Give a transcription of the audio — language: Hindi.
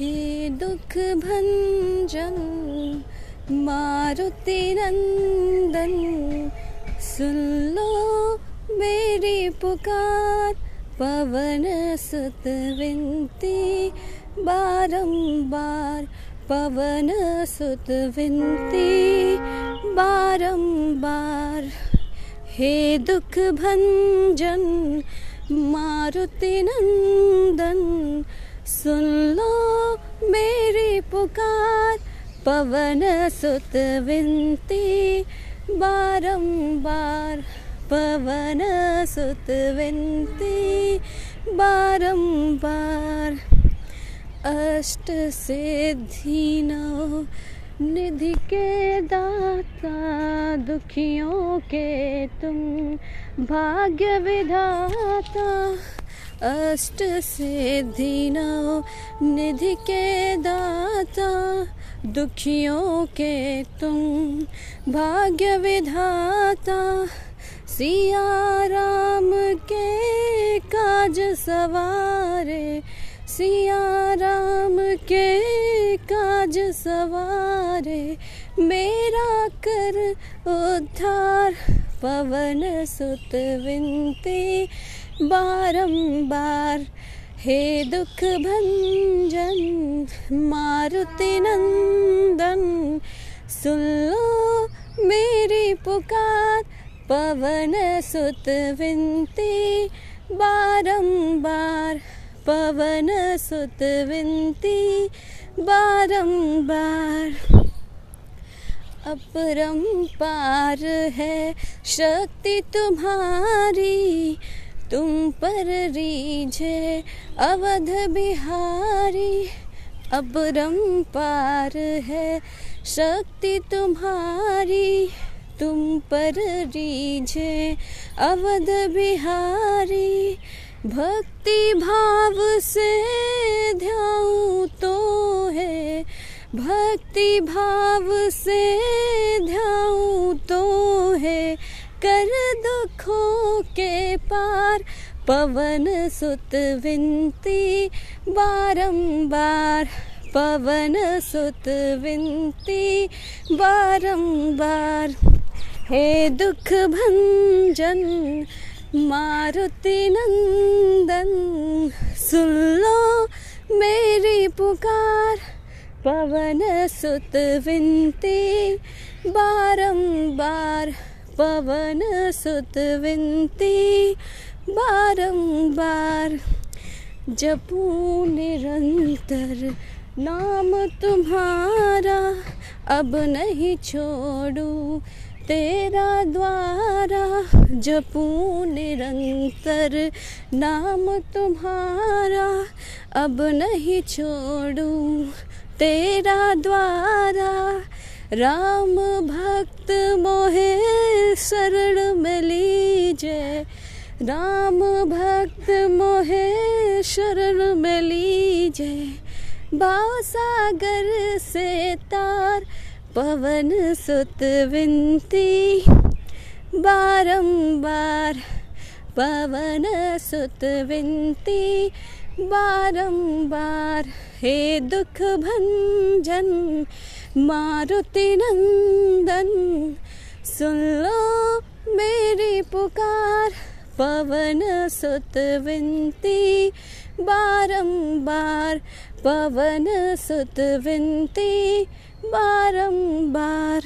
हे दुख भंजन, मारुति नंदन। सुन लो मेरी पुकार, पवन सुत विनती। बारंबार पवन सुत विनती। बारंबार हे दुख भंजन, मारुति नंदन। सुन लो मेरी पुकार, पवन सुत विनती, बारंबार पवन सुत विनती, बारंबार अष्ट सिद्धि नौ निधि के दाता, दुखियों के तुम, भाग्य विधाता। अष्ट सिद्धि नौ, निधि के दाता, दुखियों के तुम, भाग्य विधाता, सिया राम के काज सवारे, सिया राम के काज सवारे, मेरा कर उद्धार, पवन सुत विनती बारंबार, हे दुख भंजन, मारुति नंदन, सुन लो मेरी पुकार, पवन सुत विनती, बारंबार, पवन सुत विनती, बारंबार। अपरंपार है शक्ति तुम्हारी तुम पर रीझे अवध बिहारी। अब रम पार है, शक्ति तुम्हारी। तुम पर रीझे अवध बिहारी। भक्ति भाव से ध्याऊं तो है, भक्ति भाव से ध्याऊं तो है। कर दुखों के पार। पवन सुत विनती, बारंबार। पवन सुत विनती, बारंबार। हे दुख भंजन, मारुति नंदन, सुन लो मेरी पुकार। पवन सुत विनती, बारंबार। पवन सुत विनती, बारंबार जपू निरंतर, नाम तुम्हारा अब नहीं छोड़ू, तेरा द्वारा जपू निरंतर, नाम तुम्हारा अब नहीं छोड़ू, तेरा द्वारा राम भक्त मोहे शरण में लीजे राम भक्त मोहे शरण में लीजे भाव सागर से तार, पवन सुत विनती। बारंबार पवन सुत विनती। बारंबार हे दुख भंजन, मारुति नंदन। सुन लो मेरी पुकार पवन सुत विनती। बारंबार पवन सुत विनती। बारंबार।